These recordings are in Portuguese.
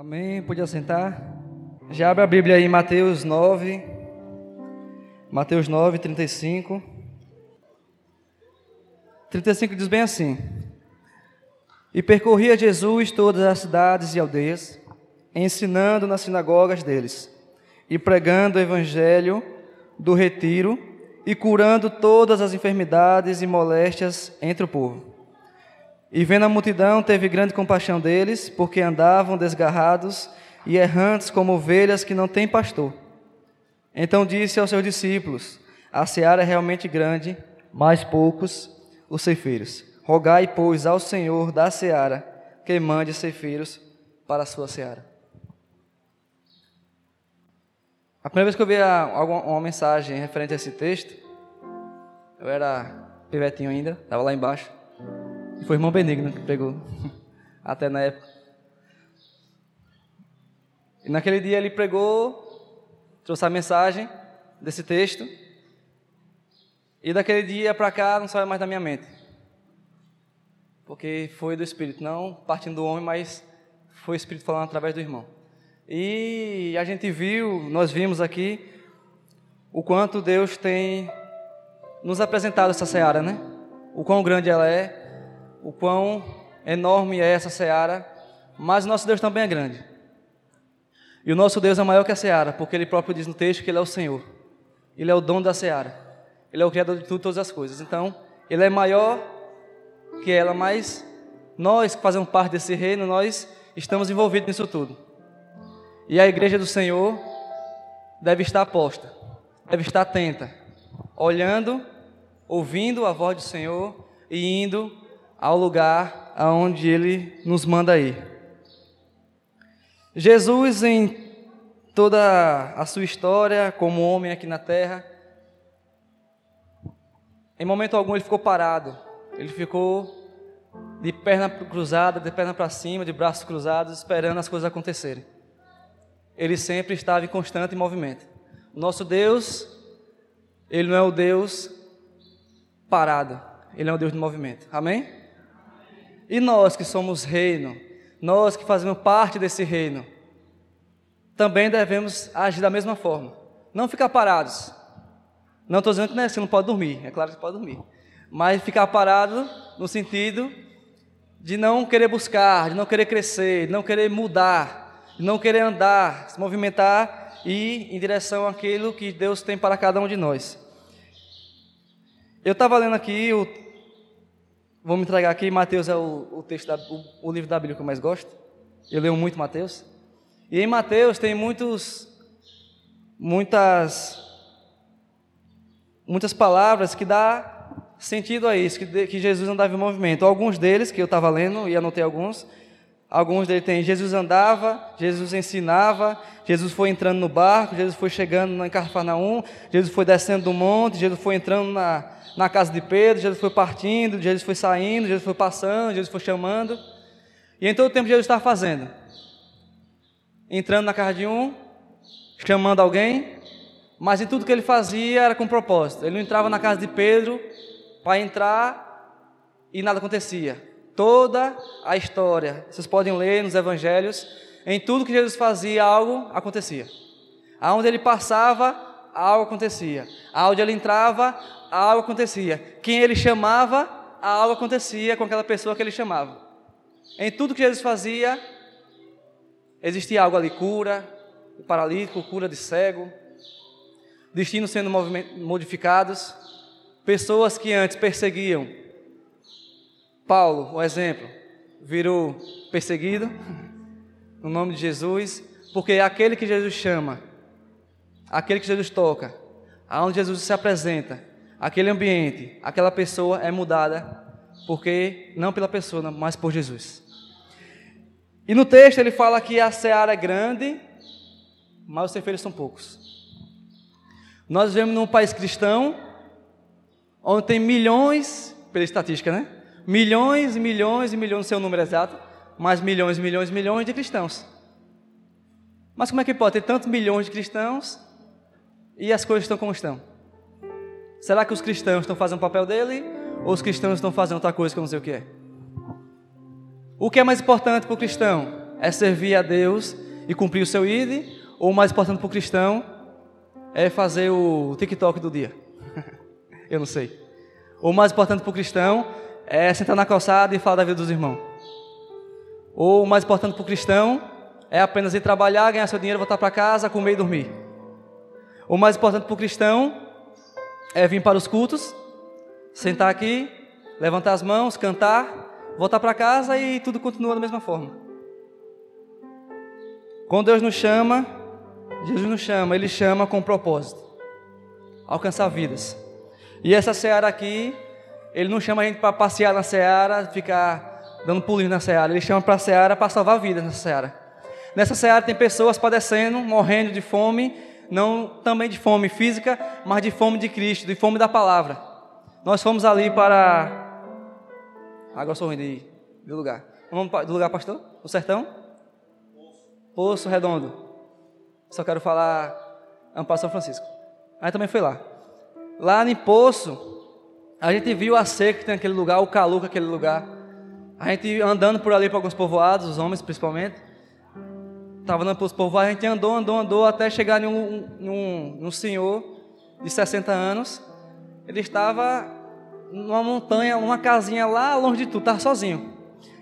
Amém. Podia sentar? Já abre a Bíblia aí Mateus 9. Mateus 9, 35. 35 diz bem assim: E percorria Jesus todas as cidades e aldeias, ensinando nas sinagogas deles, e pregando o evangelho do retiro, e curando todas as enfermidades e moléstias entre o povo. E vendo a multidão, teve grande compaixão deles, porque andavam desgarrados e errantes como ovelhas que não têm pastor. Então disse aos seus discípulos: A seara é realmente grande, mas poucos os ceifeiros. Rogai, pois, ao Senhor da seara que mande ceifeiros para a sua seara. A primeira vez que eu vi uma mensagem referente a esse texto, eu era pivetinho ainda, estava lá embaixo. Foi o irmão Benigno que pregou, até na época. E naquele dia ele pregou, trouxe a mensagem desse texto. E daquele dia para cá não saiu mais da minha mente. Porque foi do Espírito, não partindo do homem, mas foi o Espírito falando através do irmão. E a gente viu, nós vimos aqui, o quanto Deus tem nos apresentado essa seara, né? O quão grande ela é, o quão enorme é essa seara, mas o nosso Deus também é grande. E o nosso Deus é maior que a seara, porque ele próprio diz no texto que ele é o Senhor. Ele é o dono da seara. Ele é o criador de tudo, todas as coisas. Então, ele é maior que ela, mas nós que fazemos parte desse reino, nós estamos envolvidos nisso tudo. E a igreja do Senhor deve estar posta, deve estar atenta, olhando, ouvindo a voz do Senhor e indo ao lugar aonde ele nos manda ir. Jesus, em toda a sua história como homem aqui na terra, em momento algum ele ficou parado, ele ficou de perna cruzada, de perna para cima, de braços cruzados, esperando as coisas acontecerem. Ele sempre estava em constante movimento. O nosso Deus, ele não é o Deus parado, ele é o Deus de movimento. Amém? E nós que somos reino, nós que fazemos parte desse reino, também devemos agir da mesma forma. Não ficar parados. Não estou dizendo que né, você não pode dormir, é claro que você pode dormir. Mas ficar parado no sentido de não querer buscar, de não querer crescer, de não querer mudar, de não querer andar, se movimentar e ir em direção àquilo que Deus tem para cada um de nós. Eu estava lendo aqui o Vou me entregar aqui. Mateus é o, o texto, da, o, o, livro da Bíblia que eu mais gosto. Eu leio muito Mateus. E em Mateus tem muitos, muitas, muitas palavras que dá sentido a isso, que, que Jesus andava em movimento. Alguns deles que eu estava lendo e anotei alguns. Alguns deles tem Jesus andava, Jesus ensinava, Jesus foi entrando no barco, Jesus foi chegando em Cafarnaum, Jesus foi descendo do monte, Jesus foi entrando na, na casa de Pedro, Jesus foi partindo, Jesus foi saindo, Jesus foi passando, Jesus foi chamando. E em todo o tempo Jesus estava fazendo. Entrando na casa de um, chamando alguém, mas em tudo que ele fazia era com propósito. Ele não entrava na casa de Pedro para entrar e nada acontecia. Toda a história, vocês podem ler nos evangelhos, em tudo que Jesus fazia, algo acontecia. Aonde ele passava, algo acontecia. Aonde ele entrava, algo acontecia. Quem ele chamava, algo acontecia com aquela pessoa que ele chamava. Em tudo que Jesus fazia, existia algo ali: cura, paralítico, cura de cego, destinos sendo modificados, pessoas que antes perseguiam. Paulo, o exemplo, virou perseguido no nome de Jesus, porque é aquele que Jesus chama, aquele que Jesus toca, aonde Jesus se apresenta, aquele ambiente, aquela pessoa é mudada, porque não pela pessoa, mas por Jesus. E no texto ele fala que a seara é grande, mas os ceifeiros são poucos. Nós vivemos num país cristão, onde tem milhões, pela estatística, né? Milhões e milhões e milhões, não sei o número exato, mas milhões e milhões e milhões de cristãos. Mas como é que pode ter tantos milhões de cristãos e as coisas estão como estão? Será que os cristãos estão fazendo o papel dele? Ou os cristãos estão fazendo outra coisa que eu não sei o que é? O que é mais importante para o cristão? é servir a Deus e cumprir o seu ID, ou o mais importante para o cristão é fazer o TikTok do dia. Eu não sei. O mais importante para o cristão é sentar na calçada e falar da vida dos irmãos. Ou o mais importante para o cristão é apenas ir trabalhar, ganhar seu dinheiro, voltar para casa, comer e dormir. O mais importante para o cristão é vir para os cultos, sentar aqui, levantar as mãos, cantar, voltar para casa e tudo continua da mesma forma. Quando Deus nos chama, Jesus nos chama, Ele chama com propósito alcançar vidas. E essa seara aqui, Ele não chama a gente para passear na seara, ficar dando pulinho na seara. Ele chama para a seara para salvar vidas nessa seara. Nessa seara tem pessoas padecendo, morrendo de fome, não também de fome física, mas de fome de Cristo, de fome da palavra. Nós fomos ali para. Agora sou ruim de, de lugar. Vamos do lugar, pastor? O sertão? Poço Redondo. Só quero falar Amparo São Francisco. Aí também foi lá. Lá em Poço, a gente viu a seca que tem naquele lugar, o calor que aquele lugar. A gente andando por ali para alguns povoados, os homens principalmente. Estava andando para os povoados, a gente andou, andou, andou até chegar em um, um, um senhor de 60 anos. Ele estava numa montanha, numa casinha lá longe de tudo, estava sozinho.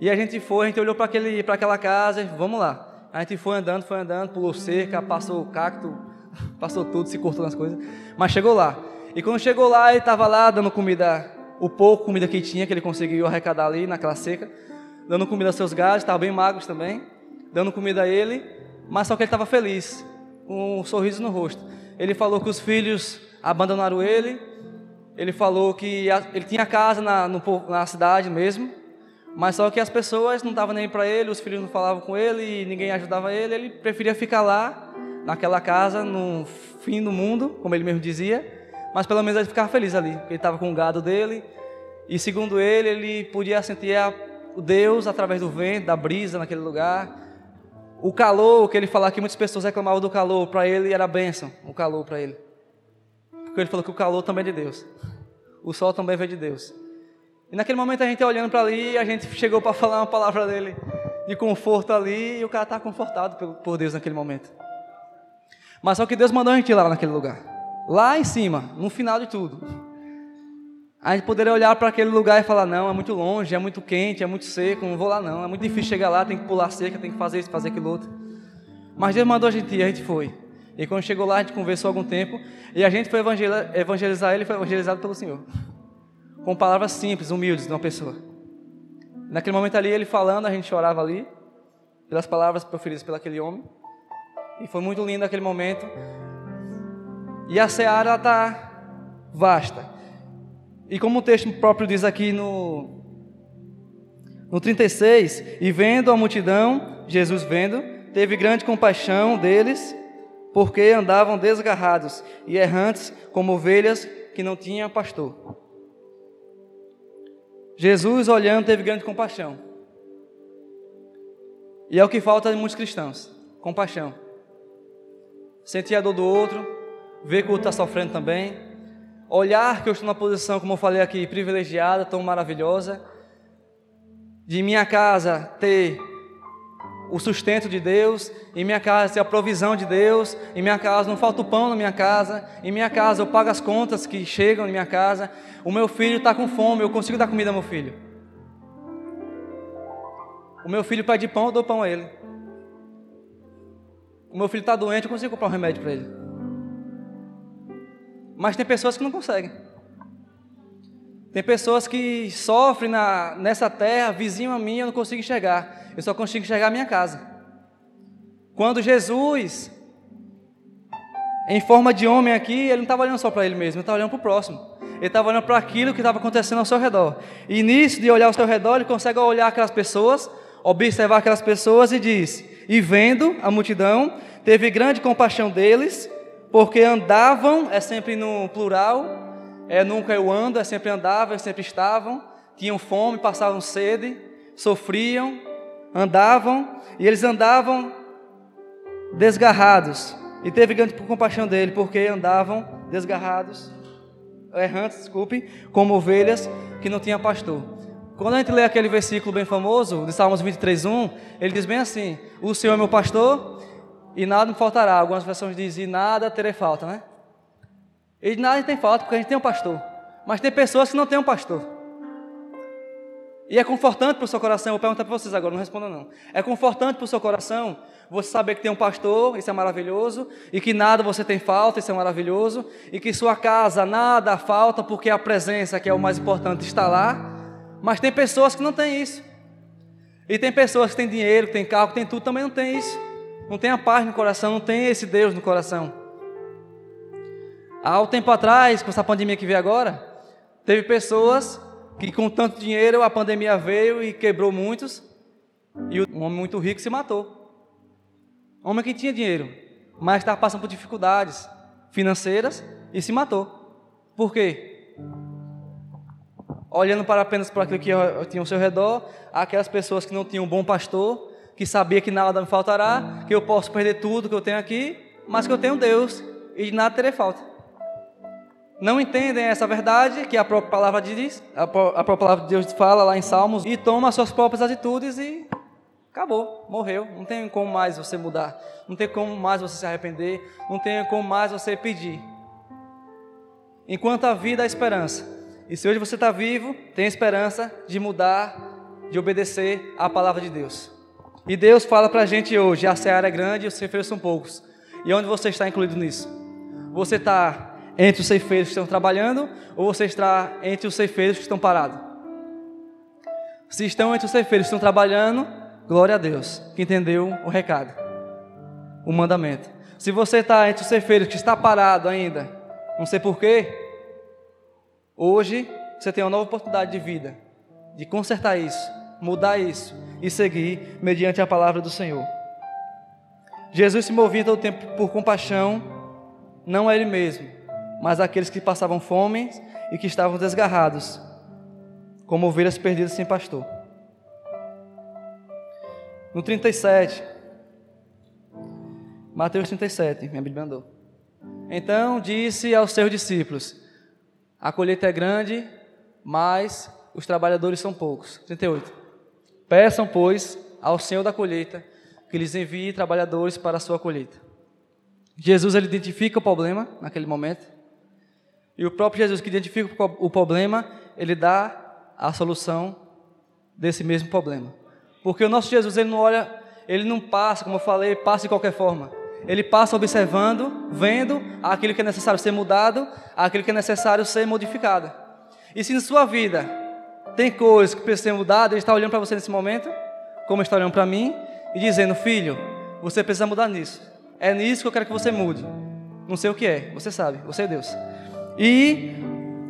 E a gente foi, a gente olhou para aquela casa, vamos lá. A gente foi andando, foi andando, pulou cerca, passou cacto, passou tudo, se cortou nas coisas, mas chegou lá. E quando chegou lá, ele estava lá dando comida, o pouco comida que tinha, que ele conseguiu arrecadar ali naquela seca, dando comida aos seus gados, estavam bem magros também, dando comida a ele, mas só que ele estava feliz, com um sorriso no rosto. Ele falou que os filhos abandonaram ele, ele falou que ele tinha casa na, no, na cidade mesmo, mas só que as pessoas não estavam nem para ele, os filhos não falavam com ele e ninguém ajudava ele. Ele preferia ficar lá, naquela casa, no fim do mundo, como ele mesmo dizia. Mas pelo menos ele ficava feliz ali, porque ele estava com o gado dele. E segundo ele, ele podia sentir o Deus através do vento, da brisa naquele lugar. O calor, que ele falava que muitas pessoas reclamavam do calor, para ele era bênção, o calor para ele. Porque ele falou que o calor também é de Deus. O sol também veio de Deus. E naquele momento a gente olhando para ali, a gente chegou para falar uma palavra dele de conforto ali, e o cara está confortado por Deus naquele momento. Mas só que Deus mandou a gente ir lá naquele lugar. Lá em cima, no final de tudo. A gente poderia olhar para aquele lugar e falar: não, é muito longe, é muito quente, é muito seco, não vou lá não. É muito difícil chegar lá, tem que pular cerca, tem que fazer isso, fazer aquilo outro. Mas Deus mandou a gente ir, a gente foi. E quando chegou lá, a gente conversou algum tempo. E a gente foi evangelizar ele foi evangelizado pelo Senhor com palavras simples, humildes de uma pessoa. Naquele momento ali, ele falando, a gente chorava ali, pelas palavras proferidas pelo aquele homem. E foi muito lindo aquele momento. E a seara está vasta. E como o texto próprio diz aqui no, no 36, e vendo a multidão, Jesus vendo, teve grande compaixão deles, porque andavam desgarrados e errantes como ovelhas que não tinham pastor. Jesus, olhando, teve grande compaixão. E é o que falta em muitos cristãos: compaixão. Sentir a dor do outro, ver que o outro está sofrendo também. Olhar que eu estou na posição, como eu falei aqui, privilegiada, tão maravilhosa. De minha casa ter o sustento de Deus, em minha casa ter a provisão de Deus, em minha casa não falta o pão na minha casa, em minha casa eu pago as contas que chegam na minha casa, o meu filho está com fome, eu consigo dar comida ao meu filho. O meu filho pede pão, eu dou pão a ele. O meu filho está doente, eu consigo comprar um remédio para ele. Mas tem pessoas que não conseguem. Tem pessoas que sofrem na, nessa terra, vizinho a mim, eu não consigo enxergar eu só consigo enxergar a minha casa. Quando Jesus, em forma de homem aqui, ele não estava olhando só para ele mesmo, ele estava olhando para o próximo. Ele estava olhando para aquilo que estava acontecendo ao seu redor. E nisso de olhar ao seu redor, ele consegue olhar aquelas pessoas, observar aquelas pessoas e diz: E vendo a multidão, teve grande compaixão deles, porque andavam, é sempre no plural, é nunca eu ando, é sempre andavam, é sempre estavam, tinham fome, passavam sede, sofriam, andavam, e eles andavam desgarrados. E teve grande compaixão dele, porque andavam desgarrados, errantes, desculpe, como ovelhas que não tinham pastor. Quando a gente lê aquele versículo bem famoso, de Salmos 23, 1, ele diz bem assim: O Senhor é meu pastor e nada me faltará. Algumas versões dizem: nada terei falta, né? E nada tem falta porque a gente tem um pastor. Mas tem pessoas que não têm um pastor. E é confortante para o seu coração, eu vou perguntar para vocês agora, não respondam não. É confortante para o seu coração você saber que tem um pastor, isso é maravilhoso, e que nada você tem falta, isso é maravilhoso, e que sua casa nada falta porque a presença, que é o mais importante, está lá. Mas tem pessoas que não têm isso. E tem pessoas que têm dinheiro, que têm carro, que têm tudo, também não tem isso. Não tem a paz no coração, não tem esse Deus no coração. Há um tempo atrás, com essa pandemia que veio agora, teve pessoas que com tanto dinheiro a pandemia veio e quebrou muitos, e um homem muito rico se matou. Um homem que tinha dinheiro, mas estava passando por dificuldades financeiras e se matou. Por quê? Olhando para apenas para aquilo que tinha ao seu redor, aquelas pessoas que não tinham um bom pastor, que sabia que nada me faltará, que eu posso perder tudo que eu tenho aqui, mas que eu tenho Deus e de nada terei falta não entendem essa verdade que a própria palavra diz, a própria palavra de Deus fala lá em Salmos, e toma as suas próprias atitudes e acabou, morreu. Não tem como mais você mudar, não tem como mais você se arrepender, não tem como mais você pedir. Enquanto a vida, há esperança. E se hoje você está vivo, tem esperança de mudar, de obedecer à palavra de Deus. E Deus fala para a gente hoje: a seara é grande e os ceifeiros são poucos. E onde você está incluído nisso? Você está entre os ceifeiros que estão trabalhando ou você está entre os ceifeiros que estão parados? Se estão entre os ceifeiros que estão trabalhando, glória a Deus, que entendeu o recado, o mandamento. Se você está entre os ceifeiros que está parado ainda, não sei porquê, hoje você tem uma nova oportunidade de vida, de consertar isso, mudar isso e seguir mediante a palavra do Senhor. Jesus se movia todo o tempo por compaixão, não a Ele mesmo, mas aqueles que passavam fome e que estavam desgarrados, como ovelhas perdidas sem pastor. No 37, Mateus 37, minha Bíblia andou. Então disse aos seus discípulos: A colheita é grande, mas os trabalhadores são poucos. 38. Peçam, pois, ao Senhor da colheita que lhes envie trabalhadores para a sua colheita. Jesus ele identifica o problema naquele momento. E o próprio Jesus que identifica o problema, ele dá a solução desse mesmo problema. Porque o nosso Jesus, ele não olha, ele não passa, como eu falei, passa de qualquer forma. Ele passa observando, vendo aquilo que é necessário ser mudado, aquilo que é necessário ser modificado. E se na sua vida tem coisas que precisam ser mudadas, ele está olhando para você nesse momento, como está olhando para mim, e dizendo: Filho, você precisa mudar nisso. É nisso que eu quero que você mude. Não sei o que é, você sabe, você é Deus. E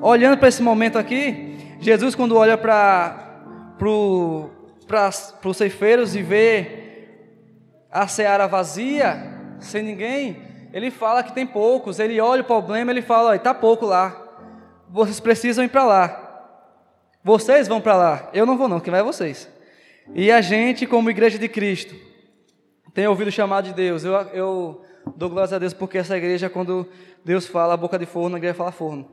olhando para esse momento aqui, Jesus quando olha para os ceifeiros e vê a seara vazia, sem ninguém, ele fala que tem poucos. Ele olha o problema, ele fala: está pouco lá. Vocês precisam ir para lá. Vocês vão para lá. Eu não vou não, quem vai é vocês. E a gente, como igreja de Cristo, tem ouvido o chamado de Deus. Eu, eu dou glórias a Deus porque essa igreja, quando Deus fala boca de forno, a igreja fala forno.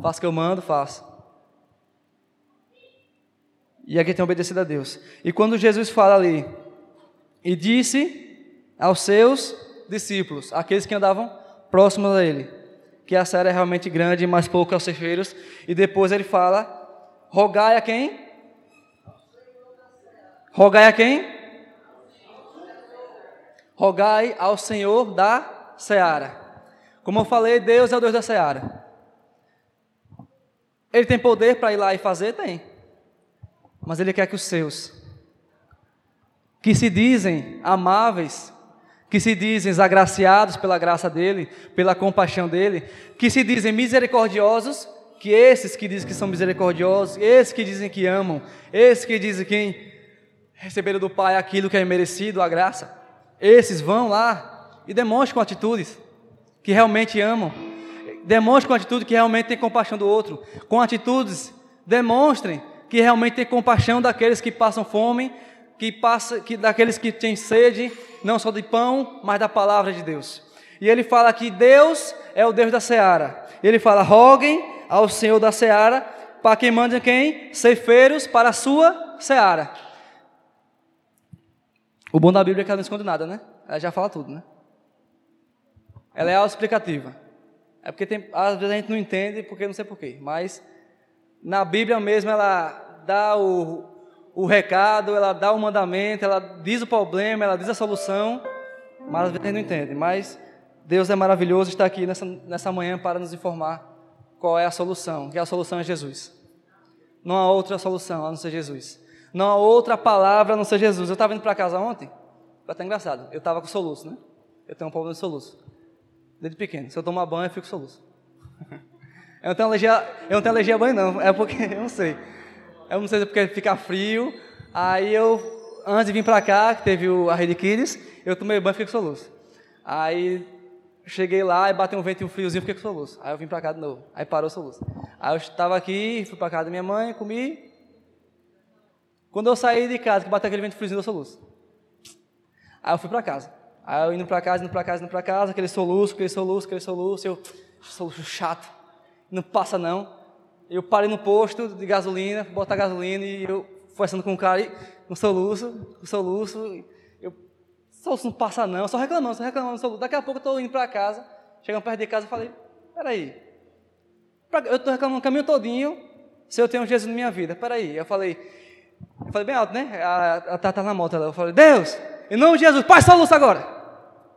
Faço o que eu mando, faço. E aqui tem obedecido a Deus. E quando Jesus fala ali, e disse aos seus discípulos, aqueles que andavam próximos a ele, que a série é realmente grande, mas pouco aos ceifeiros, e depois ele fala: rogai a quem? Rogai a quem? rogai ao Senhor da seara. Como eu falei, Deus é o Deus da seara. Ele tem poder para ir lá e fazer? Tem. Mas Ele quer que os seus, que se dizem amáveis, que se dizem agraciados pela graça dEle, pela compaixão dEle, que se dizem misericordiosos, que esses que dizem que são misericordiosos, esses que dizem que amam, esses que dizem que receberam do Pai aquilo que é merecido, a graça, esses vão lá e demonstrem com atitudes que realmente amam. Demonstrem com atitude que realmente têm compaixão do outro. Com atitudes, demonstrem que realmente têm compaixão daqueles que passam fome, que passa, que, daqueles que têm sede, não só de pão, mas da palavra de Deus. E ele fala que Deus é o Deus da seara. Ele fala: roguem ao Senhor da seara para quem manda quem? Ceifeiros para a sua seara. O bom da Bíblia é que ela não esconde nada, né? Ela já fala tudo, né? Ela é autoexplicativa. É porque tem, às vezes a gente não entende, porque não sei porquê. Mas na Bíblia mesmo ela dá o, o recado, ela dá o mandamento, ela diz o problema, ela diz a solução, mas às vezes a gente não entende. Mas Deus é maravilhoso estar aqui nessa, nessa manhã para nos informar qual é a solução, que a solução é Jesus. Não há outra solução a não ser Jesus. Não há outra palavra a não ser Jesus. Eu estava indo para casa ontem, foi até engraçado. Eu estava com soluço, né? Eu tenho um problema de soluço. Desde pequeno. Se eu tomar banho, eu fico soluço. Eu não tenho alergia, eu não tenho alergia a banho, não. É porque, eu não sei. Eu não sei se é porque fica frio. Aí eu, antes de vir para cá, que teve a Rede Kids, eu tomei banho e fiquei com soluço. Aí cheguei lá e bateu um vento e um friozinho, fiquei com soluço. Aí eu vim para cá de novo. Aí parou o soluço. Aí eu estava aqui, fui para casa da minha mãe, comi. Quando eu saí de casa, que bateu aquele vento friozinho, deu soluço. Aí eu fui para casa. Aí eu indo para casa, indo para casa, indo para casa, aquele soluço, aquele soluço, aquele soluço, eu, soluço chato, não passa não. Eu parei no posto de gasolina, botar gasolina e eu conversando com o cara, e, com soluço, com soluço, soluço não passa não, só reclamando, só reclamando, soluço. Daqui a pouco eu estou indo para casa, chegando perto de casa, eu falei, peraí, eu estou reclamando o caminho todinho, se eu tenho Jesus na minha vida, peraí. Eu falei, eu falei bem alto, né? A, a, tá na moto, eu falei, Deus, em nome de Jesus, paz soluço agora.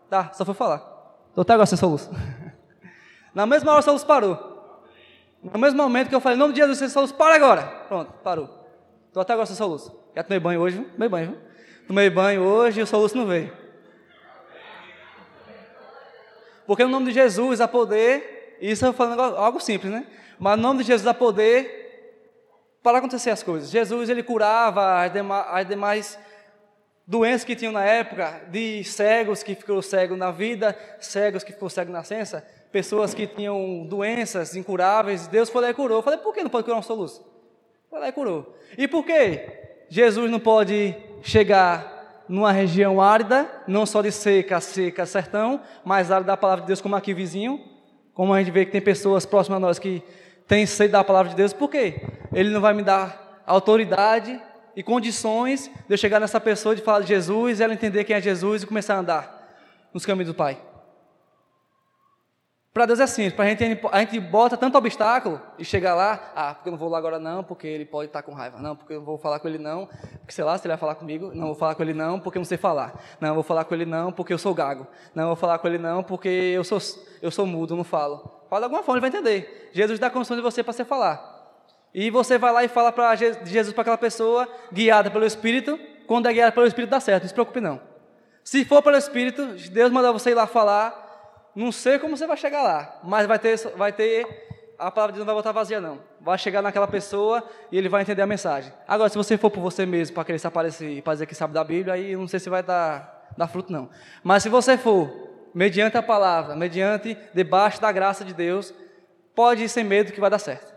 Tá, só foi falar. Estou até agora sem soluço. Na mesma hora o soluço parou. No mesmo momento que eu falei, em nome de Jesus, sem soluço, para agora. Pronto, parou. Estou até agora sem soluço. Já tomei banho hoje? Tomei banho, viu? Tomei banho hoje e o soluço não veio. Porque no nome de Jesus há poder, isso eu falando algo simples, né? Mas no nome de Jesus há poder para acontecer as coisas. Jesus, ele curava as demais, as demais doenças que tinham na época, de cegos que ficou cego na vida, cegos que ficou cego na ciência, pessoas que tinham doenças incuráveis, Deus foi lá e curou. Eu falei, por que não pode curar um soluço? Foi lá e curou. E por que Jesus não pode chegar numa região árida, não só de seca, seca, sertão, mas árida da palavra de Deus, como aqui vizinho, como a gente vê que tem pessoas próximas a nós que têm sede da palavra de Deus, por quê? Ele não vai me dar autoridade e condições de eu chegar nessa pessoa, de falar de Jesus, ela entender quem é Jesus e começar a andar nos caminhos do Pai. Para Deus é simples, para a gente, a gente bota tanto obstáculo e chegar lá, ah, porque eu não vou lá agora não, porque ele pode estar com raiva, não, porque eu não vou falar com ele não, porque sei lá, se ele vai falar comigo, não vou falar com ele não, porque eu não sei falar, não, vou falar com ele não, porque eu sou gago, não, vou falar com ele não, porque eu sou, eu sou mudo, não falo. Fala de alguma forma, ele vai entender. Jesus dá condições de você para você falar. E você vai lá e fala para Jesus para aquela pessoa, guiada pelo Espírito, quando é guiada pelo Espírito dá certo, não se preocupe não. Se for pelo Espírito, Deus mandar você ir lá falar, não sei como você vai chegar lá, mas vai ter, vai ter a palavra de Deus não vai voltar vazia não. Vai chegar naquela pessoa e ele vai entender a mensagem. Agora, se você for por você mesmo, para querer se aparecer e dizer que sabe da Bíblia, aí não sei se vai dar, dar fruto não. Mas se você for, mediante a palavra, mediante, debaixo da graça de Deus, pode ir sem medo que vai dar certo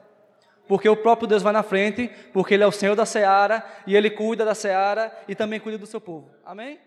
porque o próprio Deus vai na frente, porque Ele é o Senhor da seara e Ele cuida da seara e também cuida do seu povo. Amém?